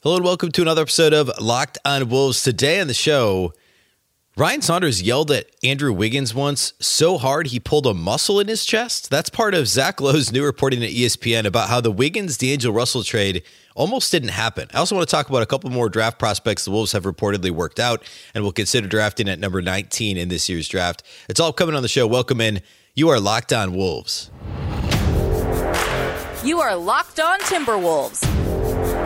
Hello and welcome to another episode of Locked on Wolves. Today on the show, Ryan Saunders yelled at Andrew Wiggins once so hard he pulled a muscle in his chest. That's part of Zach Lowe's new reporting at ESPN about how the Wiggins D'Angelo Russell trade almost didn't happen. I also want to talk about a couple more draft prospects the Wolves have reportedly worked out and will consider drafting at number 19 in this year's draft. It's all coming on the show. Welcome in. You are Locked on Wolves. You are Locked on Timberwolves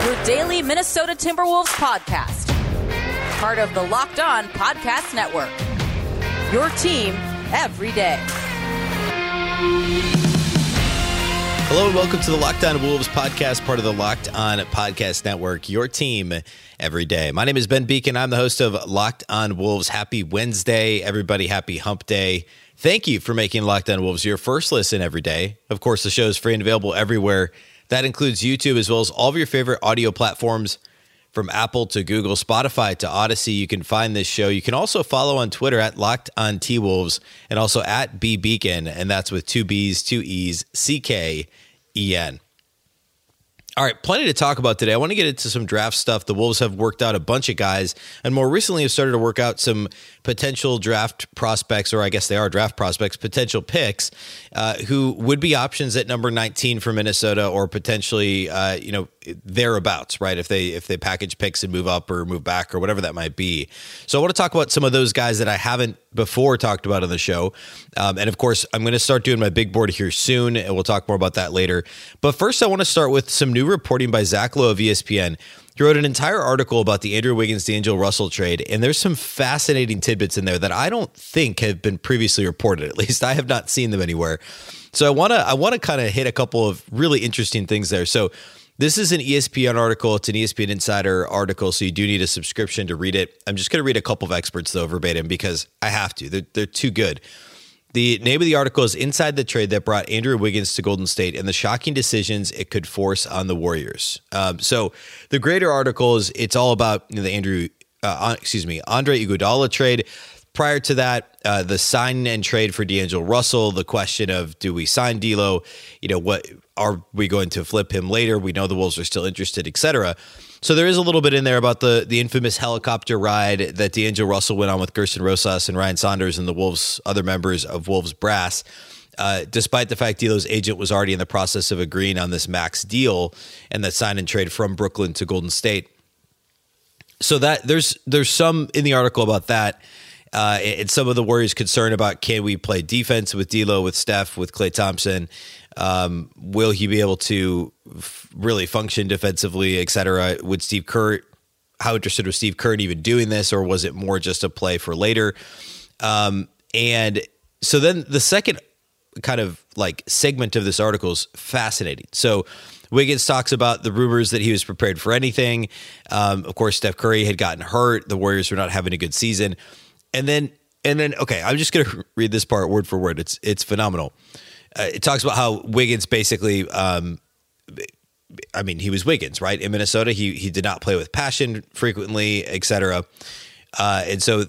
your daily Minnesota Timberwolves podcast. Part of the Locked On Podcast Network. Your team every day. Hello and welcome to the Locked On Wolves podcast, part of the Locked On Podcast Network, your team every day. My name is Ben Beecken. I'm the host of Locked On Wolves. Happy Wednesday, everybody. Happy hump day. Thank you for making Locked On Wolves your first listen every day. Of course, the show is free and available everywhere that includes YouTube as well as all of your favorite audio platforms from Apple to Google, Spotify to Audacy. You can find this show. You can also follow on Twitter at Locked on T Wolves and also at B Beecken, and that's with two B's, two E's, C K E N. All right, plenty to talk about today. I want to get into some draft stuff. The Wolves have worked out a bunch of guys, and more recently have started to work out some potential draft prospects, or I guess they are draft prospects, potential picks, uh, who would be options at number 19 for Minnesota, or potentially, uh, you know, thereabouts, right? If they if they package picks and move up or move back or whatever that might be. So I want to talk about some of those guys that I haven't before talked about on the show, um, and of course I'm going to start doing my big board here soon, and we'll talk more about that later. But first, I want to start with some new reporting by Zach Lowe of ESPN. He wrote an entire article about the Andrew Wiggins D'Angelo Russell trade, and there's some fascinating tidbits in there that I don't think have been previously reported. At least I have not seen them anywhere. So I want to I want to kind of hit a couple of really interesting things there. So this is an ESPN article. It's an ESPN Insider article, so you do need a subscription to read it. I'm just going to read a couple of experts though verbatim because I have to. They're, they're too good. The name of the article is Inside the Trade That Brought Andrew Wiggins to Golden State and the Shocking Decisions It Could Force on the Warriors. Um, so the greater article is it's all about you know, the Andrew, uh, excuse me, Andre Iguodala trade. Prior to that, uh, the sign and trade for D'Angelo Russell, the question of do we sign D'Lo? You know what are we going to flip him later? We know the Wolves are still interested, etc. So there is a little bit in there about the the infamous helicopter ride that D'Angelo Russell went on with Gersson Rosas and Ryan Saunders and the Wolves other members of Wolves brass. Uh, despite the fact D'Lo's agent was already in the process of agreeing on this max deal and that sign and trade from Brooklyn to Golden State. So that there's there's some in the article about that. Uh, and some of the Warriors' concern about can we play defense with D'Lo, with Steph, with Klay Thompson, um, will he be able to f- really function defensively, et cetera? Would Steve Kerr, how interested was Steve Kerr in even doing this, or was it more just a play for later? Um, and so then the second kind of like segment of this article is fascinating. So Wiggins talks about the rumors that he was prepared for anything. Um, of course, Steph Curry had gotten hurt. The Warriors were not having a good season. And then, and then, okay, I'm just going to read this part word for word. It's, it's phenomenal uh, it talks about how Wiggins basically. Um, I mean, he was Wiggins, right? In Minnesota, he he did not play with passion frequently, etc. Uh, and so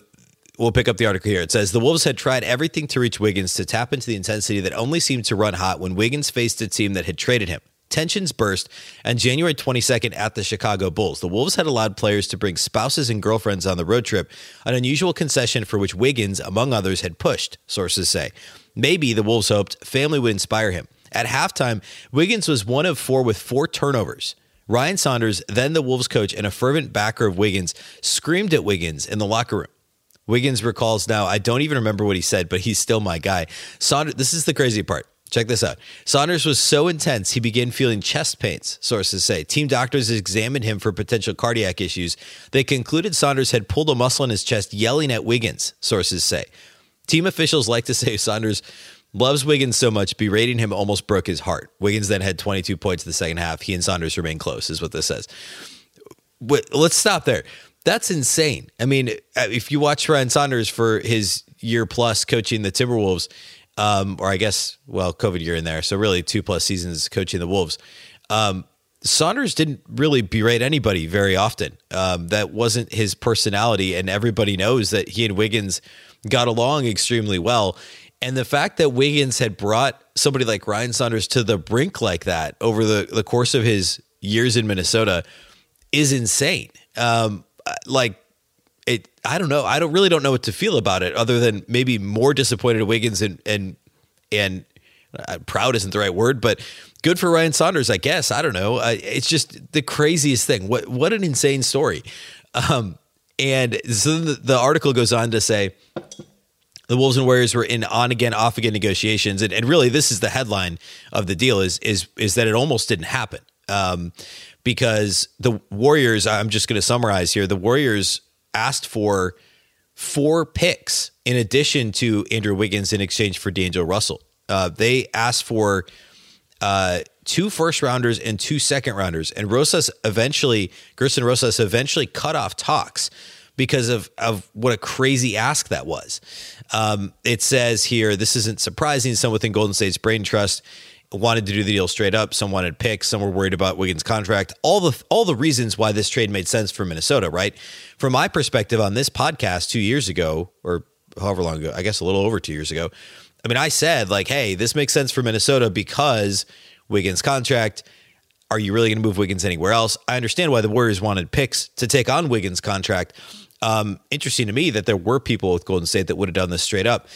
we'll pick up the article here. It says the Wolves had tried everything to reach Wiggins to tap into the intensity that only seemed to run hot when Wiggins faced a team that had traded him. Tensions burst on January 22nd at the Chicago Bulls. The Wolves had allowed players to bring spouses and girlfriends on the road trip, an unusual concession for which Wiggins, among others, had pushed, sources say. Maybe the Wolves hoped family would inspire him. At halftime, Wiggins was one of four with four turnovers. Ryan Saunders, then the Wolves coach and a fervent backer of Wiggins, screamed at Wiggins in the locker room. Wiggins recalls now, I don't even remember what he said, but he's still my guy. Saunders, this is the crazy part. Check this out. Saunders was so intense, he began feeling chest pains, sources say. Team doctors examined him for potential cardiac issues. They concluded Saunders had pulled a muscle in his chest, yelling at Wiggins, sources say. Team officials like to say Saunders loves Wiggins so much, berating him almost broke his heart. Wiggins then had 22 points in the second half. He and Saunders remain close, is what this says. Let's stop there. That's insane. I mean, uh, if you watch Ryan Saunders for his year plus coaching the Timberwolves, um, or I guess, well, COVID year in there, so really two plus seasons coaching the Wolves. Um, Saunders didn't really berate anybody very often. Um, that wasn't his personality, and everybody knows that he and Wiggins got along extremely well. And the fact that Wiggins had brought somebody like Ryan Saunders to the brink like that over the, the course of his years in Minnesota is insane. Um, like it, I don't know. I don't really don't know what to feel about it, other than maybe more disappointed at Wiggins and and and uh, proud isn't the right word, but good for Ryan Saunders, I guess. I don't know. Uh, it's just the craziest thing. What what an insane story. Um, and so the, the article goes on to say the Wolves and Warriors were in on again, off again negotiations, and, and really this is the headline of the deal is is is that it almost didn't happen um, because the Warriors. I'm just going to summarize here. The Warriors asked for four picks in addition to Andrew Wiggins in exchange for D'Angelo Russell. Uh, they asked for uh, two first rounders and two second rounders, and Rosas eventually, Gersson Rosas eventually cut off talks because of of what a crazy ask that was. Um, it says here, this isn't surprising. Some within Golden State's brain trust wanted to do the deal straight up. Some wanted picks. Some were worried about Wiggins' contract. All the all the reasons why this trade made sense for Minnesota, right? From my perspective on this podcast two years ago, or however long ago, I guess a little over two years ago. I mean, I said like, hey, this makes sense for Minnesota because Wiggins' contract. Are you really going to move Wiggins anywhere else? I understand why the Warriors wanted picks to take on Wiggins' contract. Um, interesting to me that there were people with Golden State that would have done this straight up.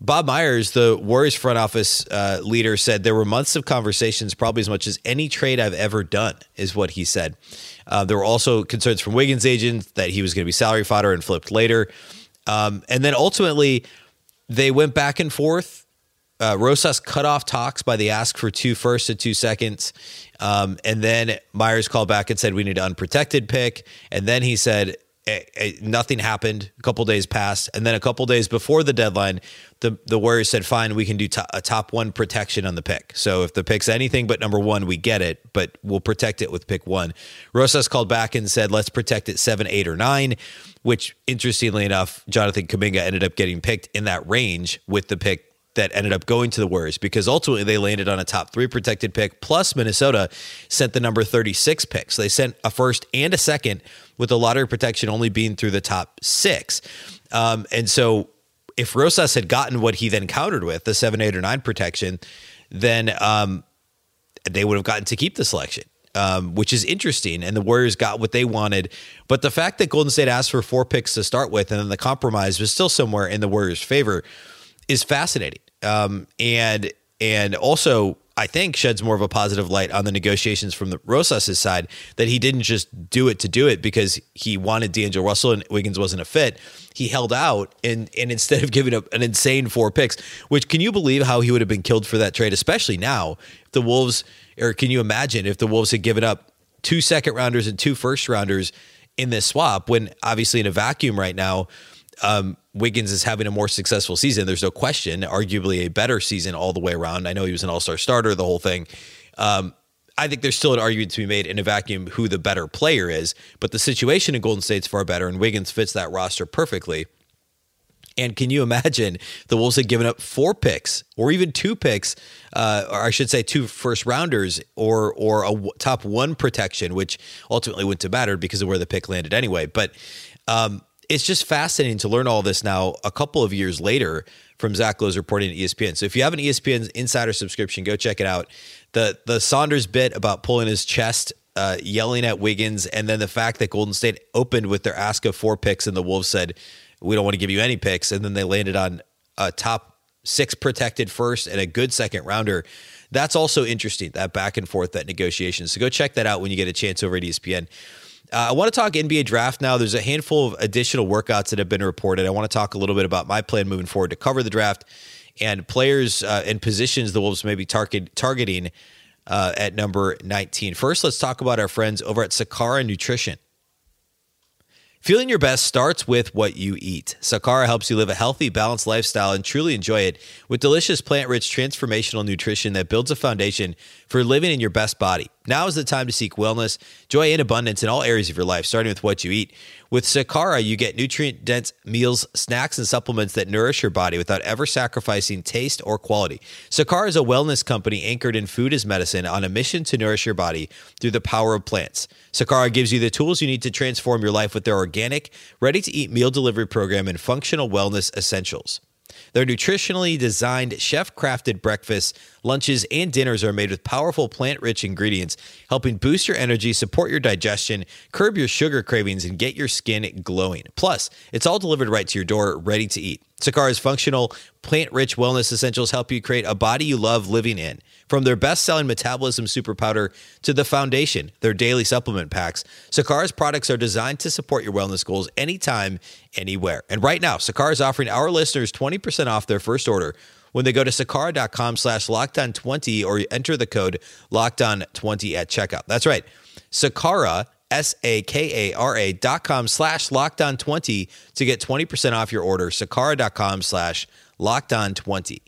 Bob Myers, the Warriors front office uh, leader, said there were months of conversations, probably as much as any trade I've ever done, is what he said. Uh, there were also concerns from Wiggins' agent that he was going to be salary fodder and flipped later. Um, and then ultimately, they went back and forth. Uh, Rosas cut off talks by the ask for two firsts and two seconds. Um, and then Myers called back and said, We need an unprotected pick. And then he said, nothing happened. A couple days passed, and then a couple days before the deadline, the the Warriors said, "Fine, we can do a top one protection on the pick. So if the pick's anything but number one, we get it, but we'll protect it with pick one." Rosas called back and said, "Let's protect it seven, eight, or nine. Which, interestingly enough, Jonathan Kuminga ended up getting picked in that range with the pick that ended up going to the Warriors because ultimately they landed on a top three protected pick. Plus, Minnesota sent the number 36 picks. They sent a first and a second with the lottery protection only being through the top six. Um, and so if Rosas had gotten what he then countered with, the seven, eight, or nine protection, then um, they would have gotten to keep the selection. Um, which is interesting. And the Warriors got what they wanted. But the fact that Golden State asked for four picks to start with and then the compromise was still somewhere in the Warriors' favor is fascinating. Um, and and also I think sheds more of a positive light on the negotiations from the Rosas' side that he didn't just do it to do it because he wanted D'Angelo Russell and Wiggins wasn't a fit. He held out and and instead of giving up an insane four picks, which can you believe how he would have been killed for that trade, especially now if the Wolves or can you imagine if the Wolves had given up two second rounders and two first rounders in this swap when obviously in a vacuum right now um, Wiggins is having a more successful season. There's no question, arguably a better season all the way around. I know he was an all star starter, the whole thing. Um, I think there's still an argument to be made in a vacuum who the better player is, but the situation in Golden State's far better, and Wiggins fits that roster perfectly. And can you imagine the Wolves had given up four picks or even two picks, uh, or I should say two first rounders or or a w- top one protection, which ultimately wouldn't have mattered because of where the pick landed anyway. But um, it's just fascinating to learn all this now a couple of years later from Zach Lowe's reporting at ESPN. So if you have an ESPN insider subscription, go check it out. The the Saunders bit about pulling his chest, uh, yelling at Wiggins, and then the fact that Golden State opened with their ask of four picks and the Wolves said, We don't want to give you any picks. And then they landed on a top six protected first and a good second rounder. That's also interesting, that back and forth, that negotiation. So go check that out when you get a chance over at ESPN. Uh, I want to talk NBA draft now. There's a handful of additional workouts that have been reported. I want to talk a little bit about my plan moving forward to cover the draft and players uh, and positions the Wolves may be target, targeting uh, at number 19. First, let's talk about our friends over at Sakara Nutrition. Feeling your best starts with what you eat. Sakara helps you live a healthy, balanced lifestyle and truly enjoy it with delicious plant rich transformational nutrition that builds a foundation for living in your best body. Now is the time to seek wellness, joy, and abundance in all areas of your life, starting with what you eat. With Sakara, you get nutrient dense meals, snacks, and supplements that nourish your body without ever sacrificing taste or quality. Sakara is a wellness company anchored in food as medicine on a mission to nourish your body through the power of plants. Sakara gives you the tools you need to transform your life with their organic, ready to eat meal delivery program and functional wellness essentials. Their nutritionally designed, chef crafted breakfasts, lunches, and dinners are made with powerful plant rich ingredients, helping boost your energy, support your digestion, curb your sugar cravings, and get your skin glowing. Plus, it's all delivered right to your door, ready to eat. Sakara's functional, plant rich wellness essentials help you create a body you love living in. From their best selling metabolism super powder to the foundation, their daily supplement packs, Sakara's products are designed to support your wellness goals anytime, anywhere. And right now, Sakara is offering our listeners 20% off their first order when they go to sakara.com slash lockdown20 or enter the code lockdown20 at checkout. That's right. Sakara, S-A-K-A-R-A dot com slash lockdown20 to get 20% off your order. Sakara.com slash lockdown20.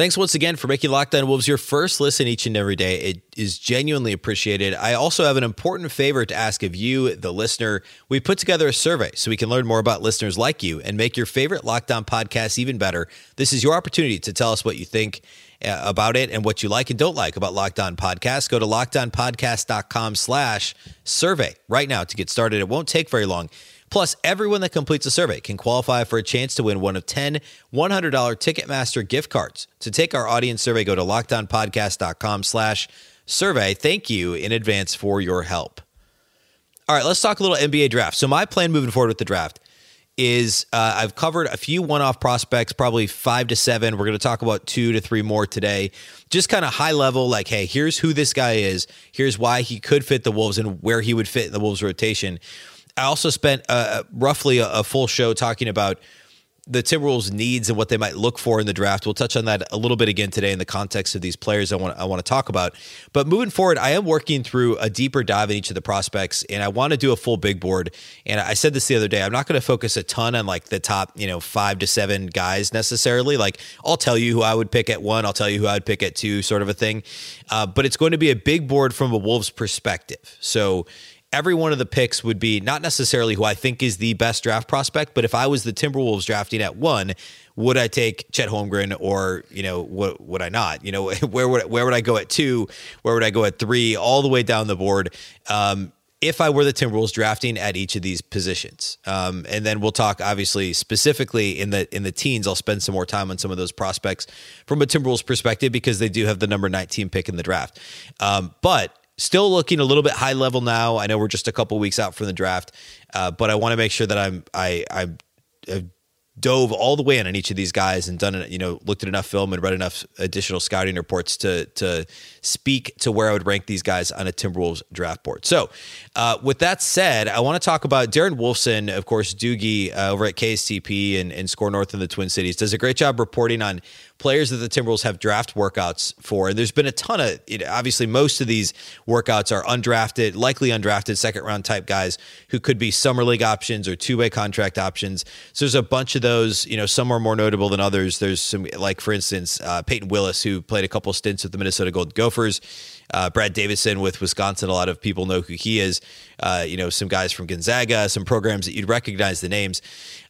Thanks once again for making Locked On Wolves your first listen each and every day. It is genuinely appreciated. I also have an important favor to ask of you, the listener. We put together a survey so we can learn more about listeners like you and make your favorite Locked On podcast even better. This is your opportunity to tell us what you think uh, about it and what you like and don't like about Locked On Podcast. Go to lockedonpodcast.com slash survey right now to get started. It won't take very long. Plus, everyone that completes a survey can qualify for a chance to win one of 10 $100 Ticketmaster gift cards. To take our audience survey, go to lockedonpodcast.com slash survey. Thank you in advance for your help. All right, let's talk a little NBA draft. So my plan moving forward with the draft is uh, I've covered a few one-off prospects, probably five to seven. We're going to talk about two to three more today. Just kind of high level, like, hey, here's who this guy is. Here's why he could fit the Wolves and where he would fit in the Wolves rotation. I also spent uh, roughly a, a, full show talking about the Timberwolves' needs and what they might look for in the draft. We'll touch on that a little bit again today in the context of these players I want I want to talk about. But moving forward, I am working through a deeper dive in each of the prospects, and I want to do a full big board. And I said this the other day. I'm not going to focus a ton on like the top, you know, five to seven guys necessarily. Like I'll tell you who I would pick at one. I'll tell you who I would pick at two, sort of a thing. Uh, but it's going to be a big board from a Wolves perspective. So every one of the picks would be not necessarily who I think is the best draft prospect, but if I was the Timberwolves drafting at one, would I take Chet Holmgren or you know what would I not? You know where would where would I go at two? Where would I go at three? All the way down the board. Um, if I were the Timberwolves drafting at each of these positions, um, and then we'll talk obviously specifically in the in the teens. I'll spend some more time on some of those prospects from a Timberwolves perspective because they do have the number 19 pick in the draft. Um, but still looking a little bit high level now. I know we're just a couple weeks out from the draft, uh, but I want to make sure that I'm I I. Dove all the way in on each of these guys and done you know looked at enough film and read enough additional scouting reports to to speak to where I would rank these guys on a Timberwolves draft board. So, uh, with that said, I want to talk about Darren Wolfson, of course, Doogie uh, over at KSTP and, and SKOR North in the Twin Cities does a great job reporting on players that the Timberwolves have draft workouts for. And there's been a ton of, obviously, most of these workouts are undrafted, likely undrafted second round type guys who could be summer league options or two way contract options. So there's a bunch of those, you know, some are more notable than others. There's some, like, for instance, uh, Payton Willis, who played a couple stints with the Minnesota Golden Gophers. Uh, Brad Davison with Wisconsin, a lot of people know who he is. Uh, you know, some guys from Gonzaga, some programs that you'd recognize the names.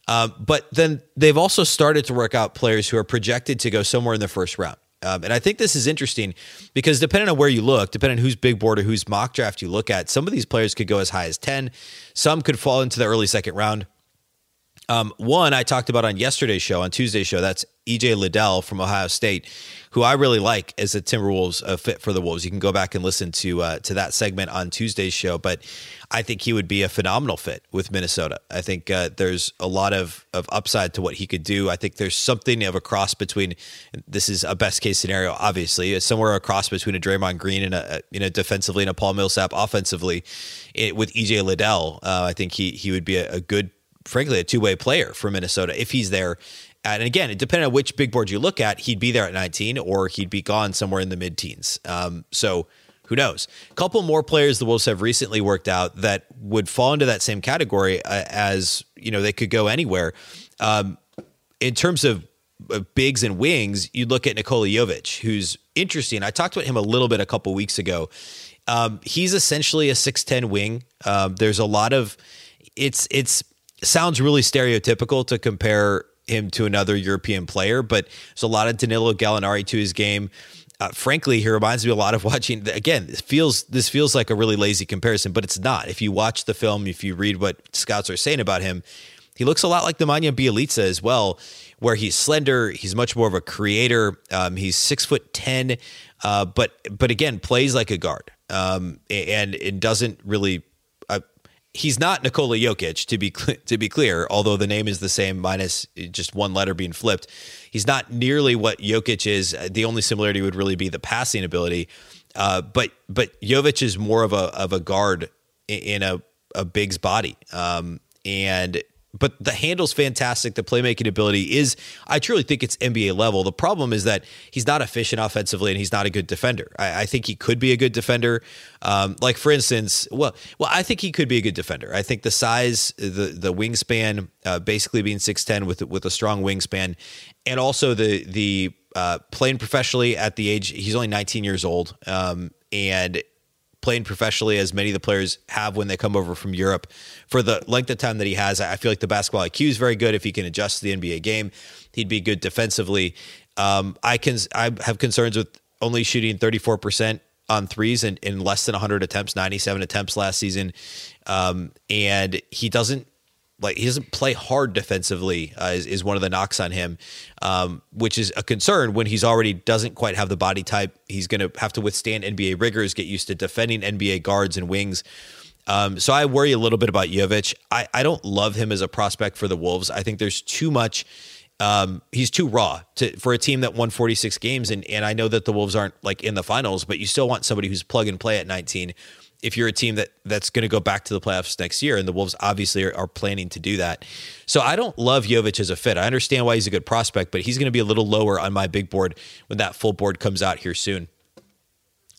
Um, but then they've also started to work out players who are projected to go somewhere in the first round. Um, and I think this is interesting because depending on where you look, depending on whose big board or whose mock draft you look at, some of these players could go as high as 10. Some could fall into the early second round. Um, one I talked about on yesterday's show, on Tuesday's show, that's EJ Liddell from Ohio State, who I really like as a Timberwolves fit for the Wolves. You can go back and listen to uh, to that segment on Tuesday's show, but I think he would be a phenomenal fit with Minnesota. I think uh, there's a lot of of upside to what he could do. I think there's something of a cross between. This is a best case scenario, obviously, somewhere across between a Draymond Green and a you know defensively and a Paul Millsap offensively, it, with EJ Liddell. Uh, I think he he would be a, a good frankly, a two way player for Minnesota if he's there. And again, it depending on which big board you look at, he'd be there at 19 or he'd be gone somewhere in the mid teens. Um, so who knows? A couple more players the Wolves have recently worked out that would fall into that same category uh, as, you know, they could go anywhere. Um, in terms of bigs and wings, you look at Nikola Jovic, who's interesting. I talked about him a little bit a couple weeks ago. Um, he's essentially a 6'10 wing. Um, there's a lot of, it's, it's, sounds really stereotypical to compare him to another European player, but there's a lot of Danilo Gallinari to his game. uh, frankly, he reminds me a lot of watching. Again, this feels this feels like a really lazy comparison, but it's not. If you watch the film, if you read what scouts are saying about him, he looks a lot like Nemanja Bjelica as well, where he's slender. He's much more of a creator. Um, he's six foot ten, uh, but but again, plays like a guard, um, and it doesn't really he's not Nikola Jokic to be to be clear, although the name is the same minus just one letter being flipped. He's not nearly what Jokic is. The only similarity would really be the passing ability. Uh, but but Jovic is more of a of a guard in a a big's body, um, and but the handle's fantastic. The playmaking ability is, I truly think it's NBA level. The problem is that he's not efficient offensively and he's not a good defender. I, I think he could be a good defender. Um, like for instance, well, well, I think he could be a good defender. I think the size, the the wingspan, uh, basically being six ten with with a strong wingspan, and also the the uh, playing professionally at the age he's only 19 years old, um, and playing professionally as many of the players have when they come over from Europe for the length of time that he has. I feel like the basketball IQ is very good. If he can adjust to the NBA game, he'd be good defensively. Um, I can I have concerns with only shooting 34% on threes in, in less than 100 attempts, 97 attempts last season. Um, and he doesn't like he doesn't play hard defensively uh, is, is one of the knocks on him, um, which is a concern when he's already doesn't quite have the body type. He's going to have to withstand NBA rigors, get used to defending NBA guards and wings. Um, so I worry a little bit about Jovic. I, I don't love him as a prospect for the Wolves. I think there's too much. Um, he's too raw to, for a team that won 46 games, and and I know that the Wolves aren't like in the finals, but you still want somebody who's plug and play at 19 if you're a team that that's going to go back to the playoffs next year, and the Wolves obviously are, are, planning to do that. So I don't love Jovic as a fit. I understand why he's a good prospect, but he's going to be a little lower on my big board when that full board comes out here soon.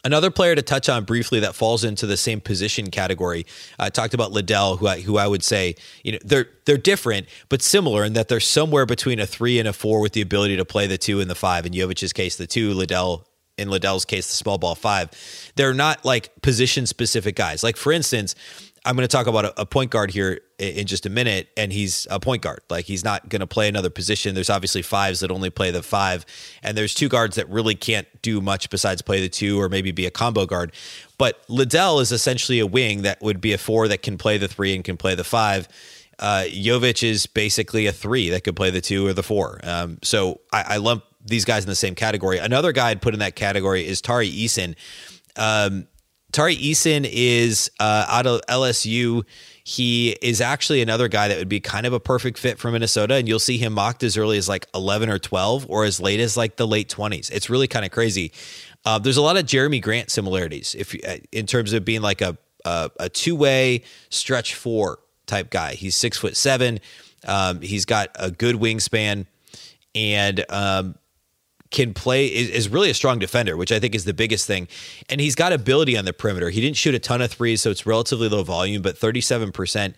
Another player to touch on briefly that falls into the same position category. I talked about Liddell, who I, who I would say, you know, they're they're different but similar in that they're somewhere between a three and a four with the ability to play the two and the five. In Jovic's case, the two, Liddell in Liddell's case, the small ball five. They're not like position specific guys. Like for instance, I'm going to talk about a, point guard here in just a minute, and he's a point guard. Like he's not going to play another position. There's obviously fives that only play the five, and there's two guards that really can't do much besides play the two or maybe be a combo guard. But Liddell is essentially a wing that would be a four that can play the three and can play the five. Uh, Jovic is basically a three that could play the two or the four. Um, so I, I lump these guys in the same category. Another guy I'd put in that category is Tari Eason. Um, Tari Eason is uh, out of LSU. He is actually another guy that would be kind of a perfect fit for Minnesota, and you'll see him mocked as early as like 11 or 12, or as late as like the late 20s. It's really kind of crazy. Uh, there's a lot of Jerami Grant similarities, if uh, in terms of being like a a, a two way stretch four type guy. He's six foot seven. Um, he's got a good wingspan, and um, can play is, is, really a strong defender, which I think is the biggest thing. And he's got ability on the perimeter. He didn't shoot a ton of threes, so it's relatively low volume, but 37%.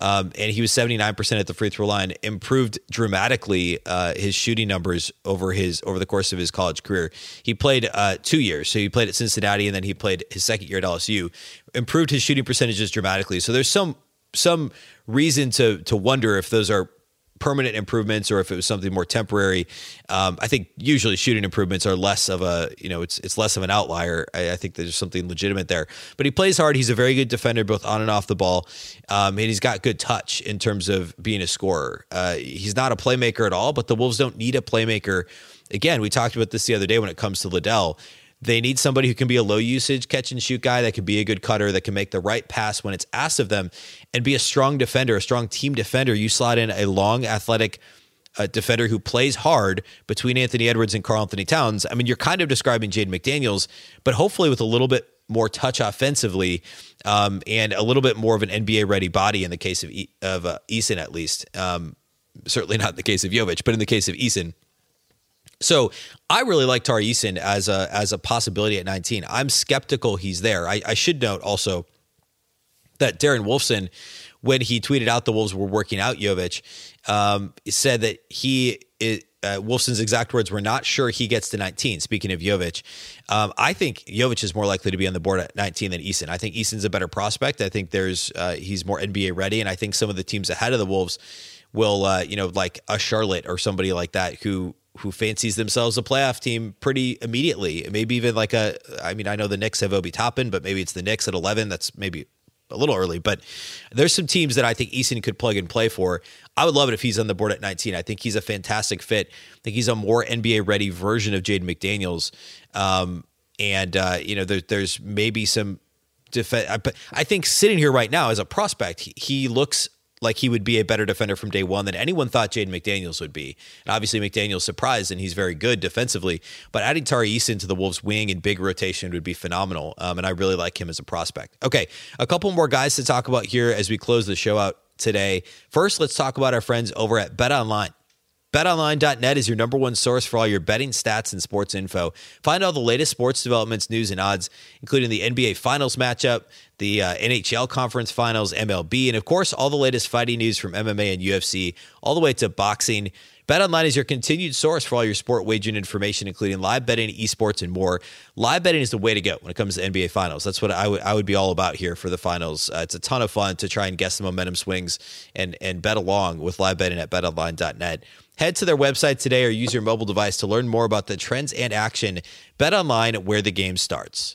Um, and he was 79% at the free throw line, improved dramatically uh, his shooting numbers over his over the course of his college career. He played uh, two years, so he played at Cincinnati and then he played his second year at LSU. Improved his shooting percentages dramatically. So there's some some reason to to wonder if those are permanent improvements or if it was something more temporary. Um, I think usually shooting improvements are less of a, you know, it's it's less of an outlier. I, I, think there's something legitimate there. But he plays hard. He's a very good defender, both on and off the ball, um, and he's got good touch in terms of being a scorer. Uh, he's not a playmaker at all, but the Wolves don't need a playmaker. Again, we talked about this the other day when it comes to Liddell. They need somebody who can be a low usage catch and shoot guy that can be a good cutter, that can make the right pass when it's asked of them, and be a strong defender, a strong team defender. You slot in a long, athletic uh, defender who plays hard between Anthony Edwards and Karl Anthony Towns. I mean, you're kind of describing Jaden McDaniels, but hopefully with a little bit more touch offensively um, and a little bit more of an NBA ready body in the case of, e- of uh, Eason, at least. Um, certainly not in the case of Jovic, but in the case of Eason. So I really like Tari Eason as a as a possibility at 19. I'm skeptical he's there. I, I should note also that Darren Wolfson, when he tweeted out the Wolves were working out Jovic, um, said that he it, uh, Wolfson's exact words were not sure he gets to 19. Speaking of Jovic, um, I think Jovic is more likely to be on the board at 19 than Eason. I think Eason's a better prospect. I think there's uh, he's more NBA ready, and I think some of the teams ahead of the Wolves will, uh, you know, like a Charlotte or somebody like that who who fancies themselves a playoff team pretty immediately. Maybe even like a, I mean, I know the Knicks have Obi Toppin, but maybe it's the Knicks at 11. That's maybe a little early, but there's some teams that I think Eason could plug and play for. I would love it if he's on the board at 19. I think he's a fantastic fit. I think he's a more NBA ready version of Jaden McDaniels. Um, and, uh, you know, there, there's maybe some defense, but I think sitting here right now as a prospect, he, he looks like he would be a better defender from day one than anyone thought Jaden McDaniels would be. And obviously, McDaniels surprised, and he's very good defensively. But adding Tari Eason to the Wolves' wing and big rotation would be phenomenal. Um, and I really like him as a prospect. Okay, a couple more guys to talk about here as we close the show out today. First, let's talk about our friends over at Bet Online. BetOnline.net is your number one source for all your betting stats and sports info. Find all the latest sports developments, news, and odds, including the NBA Finals matchup, the uh, NHL Conference Finals, MLB, and of course, all the latest fighting news from MMA and UFC, all the way to boxing. BetOnline is your continued source for all your sport wagering information, including live betting, esports, and more. Live betting is the way to go when it comes to NBA Finals. That's what I would I would be all about here for the finals. Uh, it's a ton of fun to try and guess the momentum swings and and bet along with live betting at BetOnline.net. Head to their website today or use your mobile device to learn more about the trends and action. BetOnline where the game starts.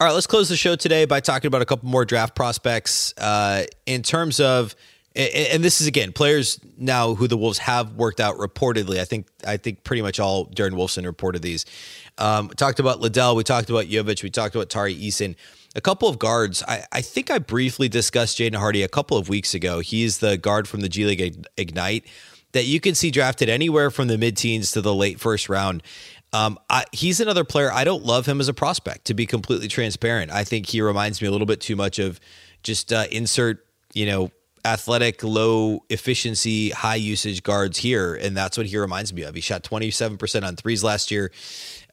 All right, let's close the show today by talking about a couple more draft prospects uh, in terms of, and this is again players now who the Wolves have worked out reportedly. I think I think pretty much all Darren Wolfson reported these. Um, talked about Liddell, we talked about Jovic, we talked about Tari Eason. A couple of guards. I, I think I briefly discussed Jaden Hardy a couple of weeks ago. He's the guard from the G League Ignite that you can see drafted anywhere from the mid teens to the late first round. Um, I, he's another player. I don't love him as a prospect, to be completely transparent. I think he reminds me a little bit too much of just uh, insert, you know, athletic, low efficiency, high usage guards here. And that's what he reminds me of. He shot 27% on threes last year.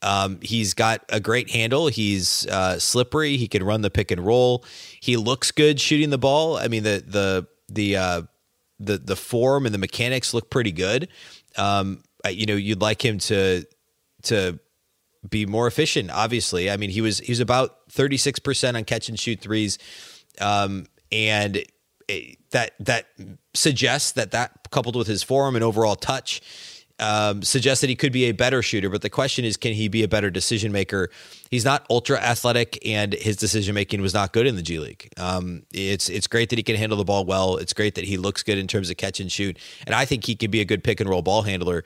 Um, he's got a great handle. He's uh, slippery. He can run the pick and roll. He looks good shooting the ball. I mean, the, the, the, uh, the, the form and the mechanics look pretty good. Um, you know, you'd like him to, to be more efficient. Obviously, I mean he was he was about thirty six percent on catch and shoot threes, um, and that that suggests that that coupled with his form and overall touch. Um, suggests that he could be a better shooter, but the question is, can he be a better decision maker? He's not ultra athletic, and his decision making was not good in the G League. Um, it's it's great that he can handle the ball well. It's great that he looks good in terms of catch and shoot, and I think he can be a good pick and roll ball handler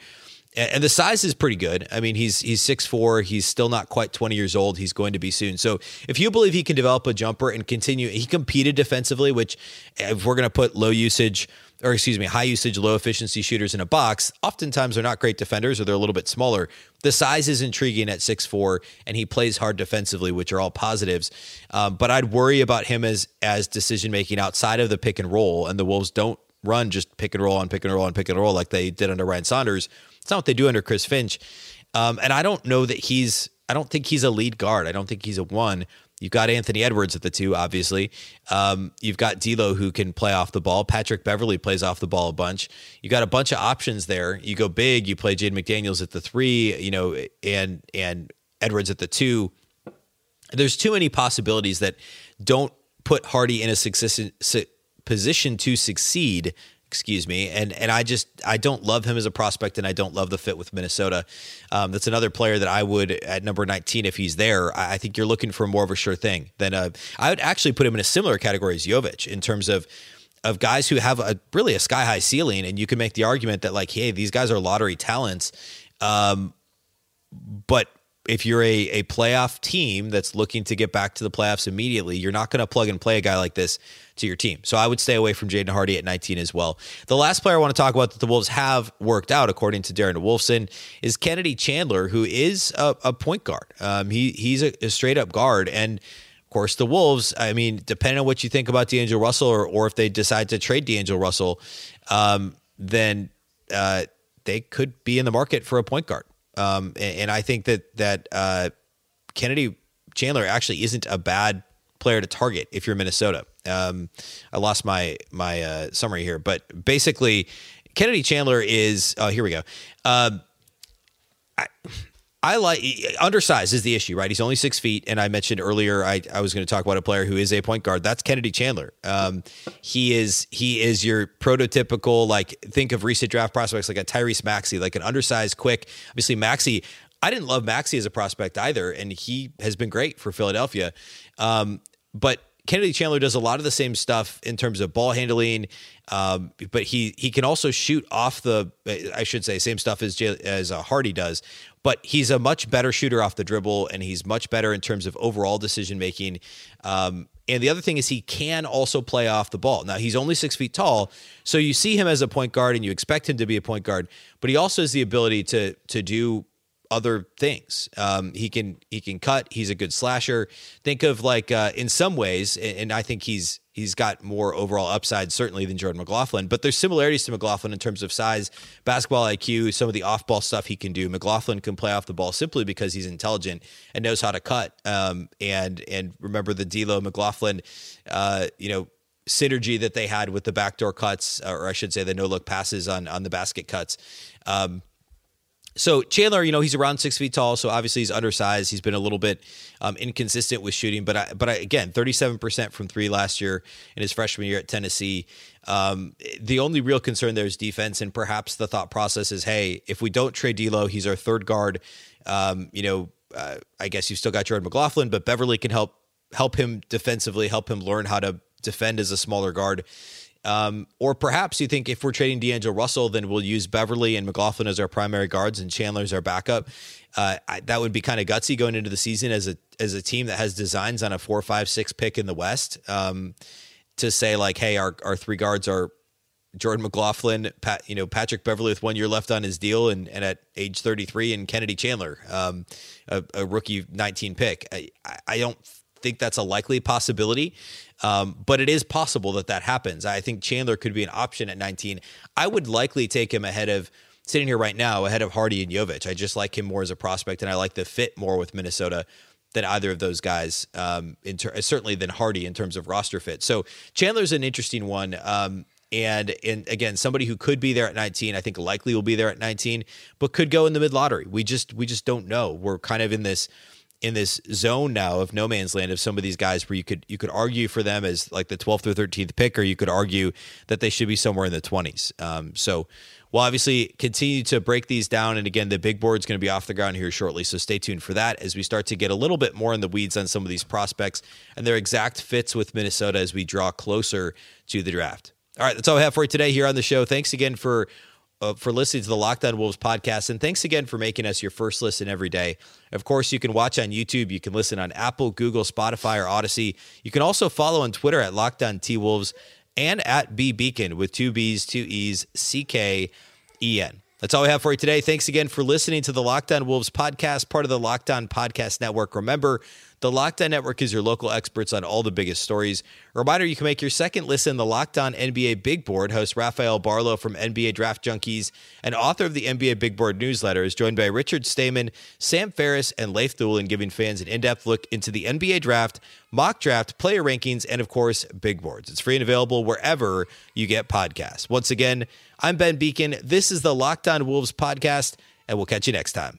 and the size is pretty good. I mean, he's he's six four. He's still not quite twenty years old. He's going to be soon. So if you believe he can develop a jumper and continue, he competed defensively. Which, if we're going to put low usage or excuse me, high usage, low efficiency shooters in a box, oftentimes they're not great defenders or they're a little bit smaller. The size is intriguing at six four, and he plays hard defensively, which are all positives. Um, but I'd worry about him as as decision making outside of the pick and roll, and the Wolves don't run just pick and roll on pick and roll on pick and roll like they did under Ryan Saunders it's not what they do under Chris Finch. Um, and I don't know that he's, I don't think he's a lead guard. I don't think he's a one. You've got Anthony Edwards at the two, obviously. Um, you've got D'Lo who can play off the ball. Patrick Beverley plays off the ball a bunch. You got a bunch of options there. You go big. You play Jaden McDaniels at the three, you know, and and Edwards at the two. There's too many possibilities that don't put Hardy in a position to succeed excuse me. And and I just I don't love him as a prospect, and I don't love the fit with Minnesota. Um, that's another player that I would at number 19 if he's there. I, I think you're looking for more of a sure thing than a, I would actually put him in a similar category as Jovic in terms of of guys who have a really a sky high ceiling, and you can make the argument that like, hey, these guys are lottery talents. Um, but if you're a, a playoff team that's looking to get back to the playoffs immediately, you're not going to plug and play a guy like this to your team. So I would stay away from Jaden Hardy at 19 as well. The last player I want to talk about that the Wolves have worked out, according to Darren Wolfson, is Kennedy Chandler, who is a, a point guard. Um, he he's a, a straight up guard, and of course the Wolves. I mean, depending on what you think about D'Angelo Russell, or or if they decide to trade D'Angelo Russell, um, then uh, they could be in the market for a point guard. Um, and, and, I think that that uh, Kennedy Chandler actually isn't a bad player to target if you're Minnesota. Um, I lost my my uh, summary here, but basically, Kennedy Chandler is. Oh, here we go. Uh, I, I like undersized is the issue, right? He's only six feet, and I mentioned earlier I, I was going to talk about a player who is a point guard. That's Kennedy Chandler. Um, he is he is your prototypical like think of recent draft prospects like a Tyrese Maxey, like an undersized, quick. Obviously, Maxey. I didn't love Maxey as a prospect either, and he has been great for Philadelphia. Um, but Kennedy Chandler does a lot of the same stuff in terms of ball handling, um, but he he can also shoot off the. I should say same stuff as as uh, Hardy does, but he's a much better shooter off the dribble, and he's much better in terms of overall decision making. Um, and the other thing is he can also play off the ball. Now he's only six feet tall, so you see him as a point guard, and you expect him to be a point guard. But he also has the ability to to do other things. Um, he can he can cut. He's a good slasher. Think of like uh, in some ways, and I think he's he's got more overall upside certainly than Jordan McLaughlin. But there's similarities to McLaughlin in terms of size, basketball IQ, some of the off ball stuff he can do. McLaughlin can play off the ball simply because he's intelligent and knows how to cut. Um, and and remember the D'Lo McLaughlin, uh, you know synergy that they had with the backdoor cuts, or I should say the no look passes on on the basket cuts. Um, so Chandler, you know, he's around six feet tall, so obviously he's undersized. He's been a little bit um, inconsistent with shooting, but I, but I, again, thirty-seven percent from three last year in his freshman year at Tennessee. Um, the only real concern there is defense, and perhaps the thought process is, hey, if we don't trade D'Lo, he's our third guard. Um, you know, uh, I guess you've still got Jordan McLaughlin, but Beverley can help help him defensively, help him learn how to defend as a smaller guard. Um, or perhaps you think if we're trading D'Angelo Russell, then we'll use Beverley and McLaughlin as our primary guards and Chandler as our backup. Uh, I, that would be kind of gutsy going into the season as a as a team that has designs on a four, five, six pick in the West. Um, to say like, hey, our our three guards are Jordan McLaughlin, Pat, you know Patrick Beverley with one year left on his deal, and, and at age 33, and Kennedy Chandler, um, a, a, rookie 19 pick. I, I don't think that's a likely possibility. Um, but it is possible that that happens. I think Chandler could be an option at 19. I would likely take him ahead of sitting here right now ahead of Hardy and Jovic. I just like him more as a prospect, and I like the fit more with Minnesota than either of those guys. Um, ter- certainly than Hardy in terms of roster fit. So Chandler's an interesting one. Um, and and again, somebody who could be there at 19, I think likely will be there at 19, but could go in the mid lottery. We just we just don't know. We're kind of in this in this zone now of no man's land of some of these guys where you could you could argue for them as like the 12th or 13th pick or you could argue that they should be somewhere in the 20s um, so we'll obviously continue to break these down. And again the big board's going to be off the ground here shortly. So stay tuned for that as we start to get a little bit more in the weeds on some of these prospects and their exact fits with minnesota as we draw closer to the draft. All right that's all i have for you today here on the show. Thanks again for uh, for listening to the Locked On Wolves podcast. And thanks again for making us your first listen every day. Of course, you can watch on YouTube. You can listen on Apple, Google, Spotify, or Audacy. You can also follow on Twitter at Locked On T Wolves and at B Beecken with two B's, two E's, C K E N. That's all we have for you today. Thanks again for listening to the Locked On Wolves podcast, part of the Locked On Podcast Network. Remember, the Locked On Network is your local experts on all the biggest stories. A reminder you can make your second listen the Locked On NBA Big Board. Host Rafael Barlowe from NBA Draft Junkies and author of the NBA Big Board newsletter is joined by Richard Stayman, Sam Ferris, and Leif Thulin, giving fans an in depth look into the NBA draft, mock draft, player rankings, and of course, big boards. It's free and available wherever you get podcasts. Once again, I'm Ben Beecken. This is the Locked On Wolves podcast, and we'll catch you next time.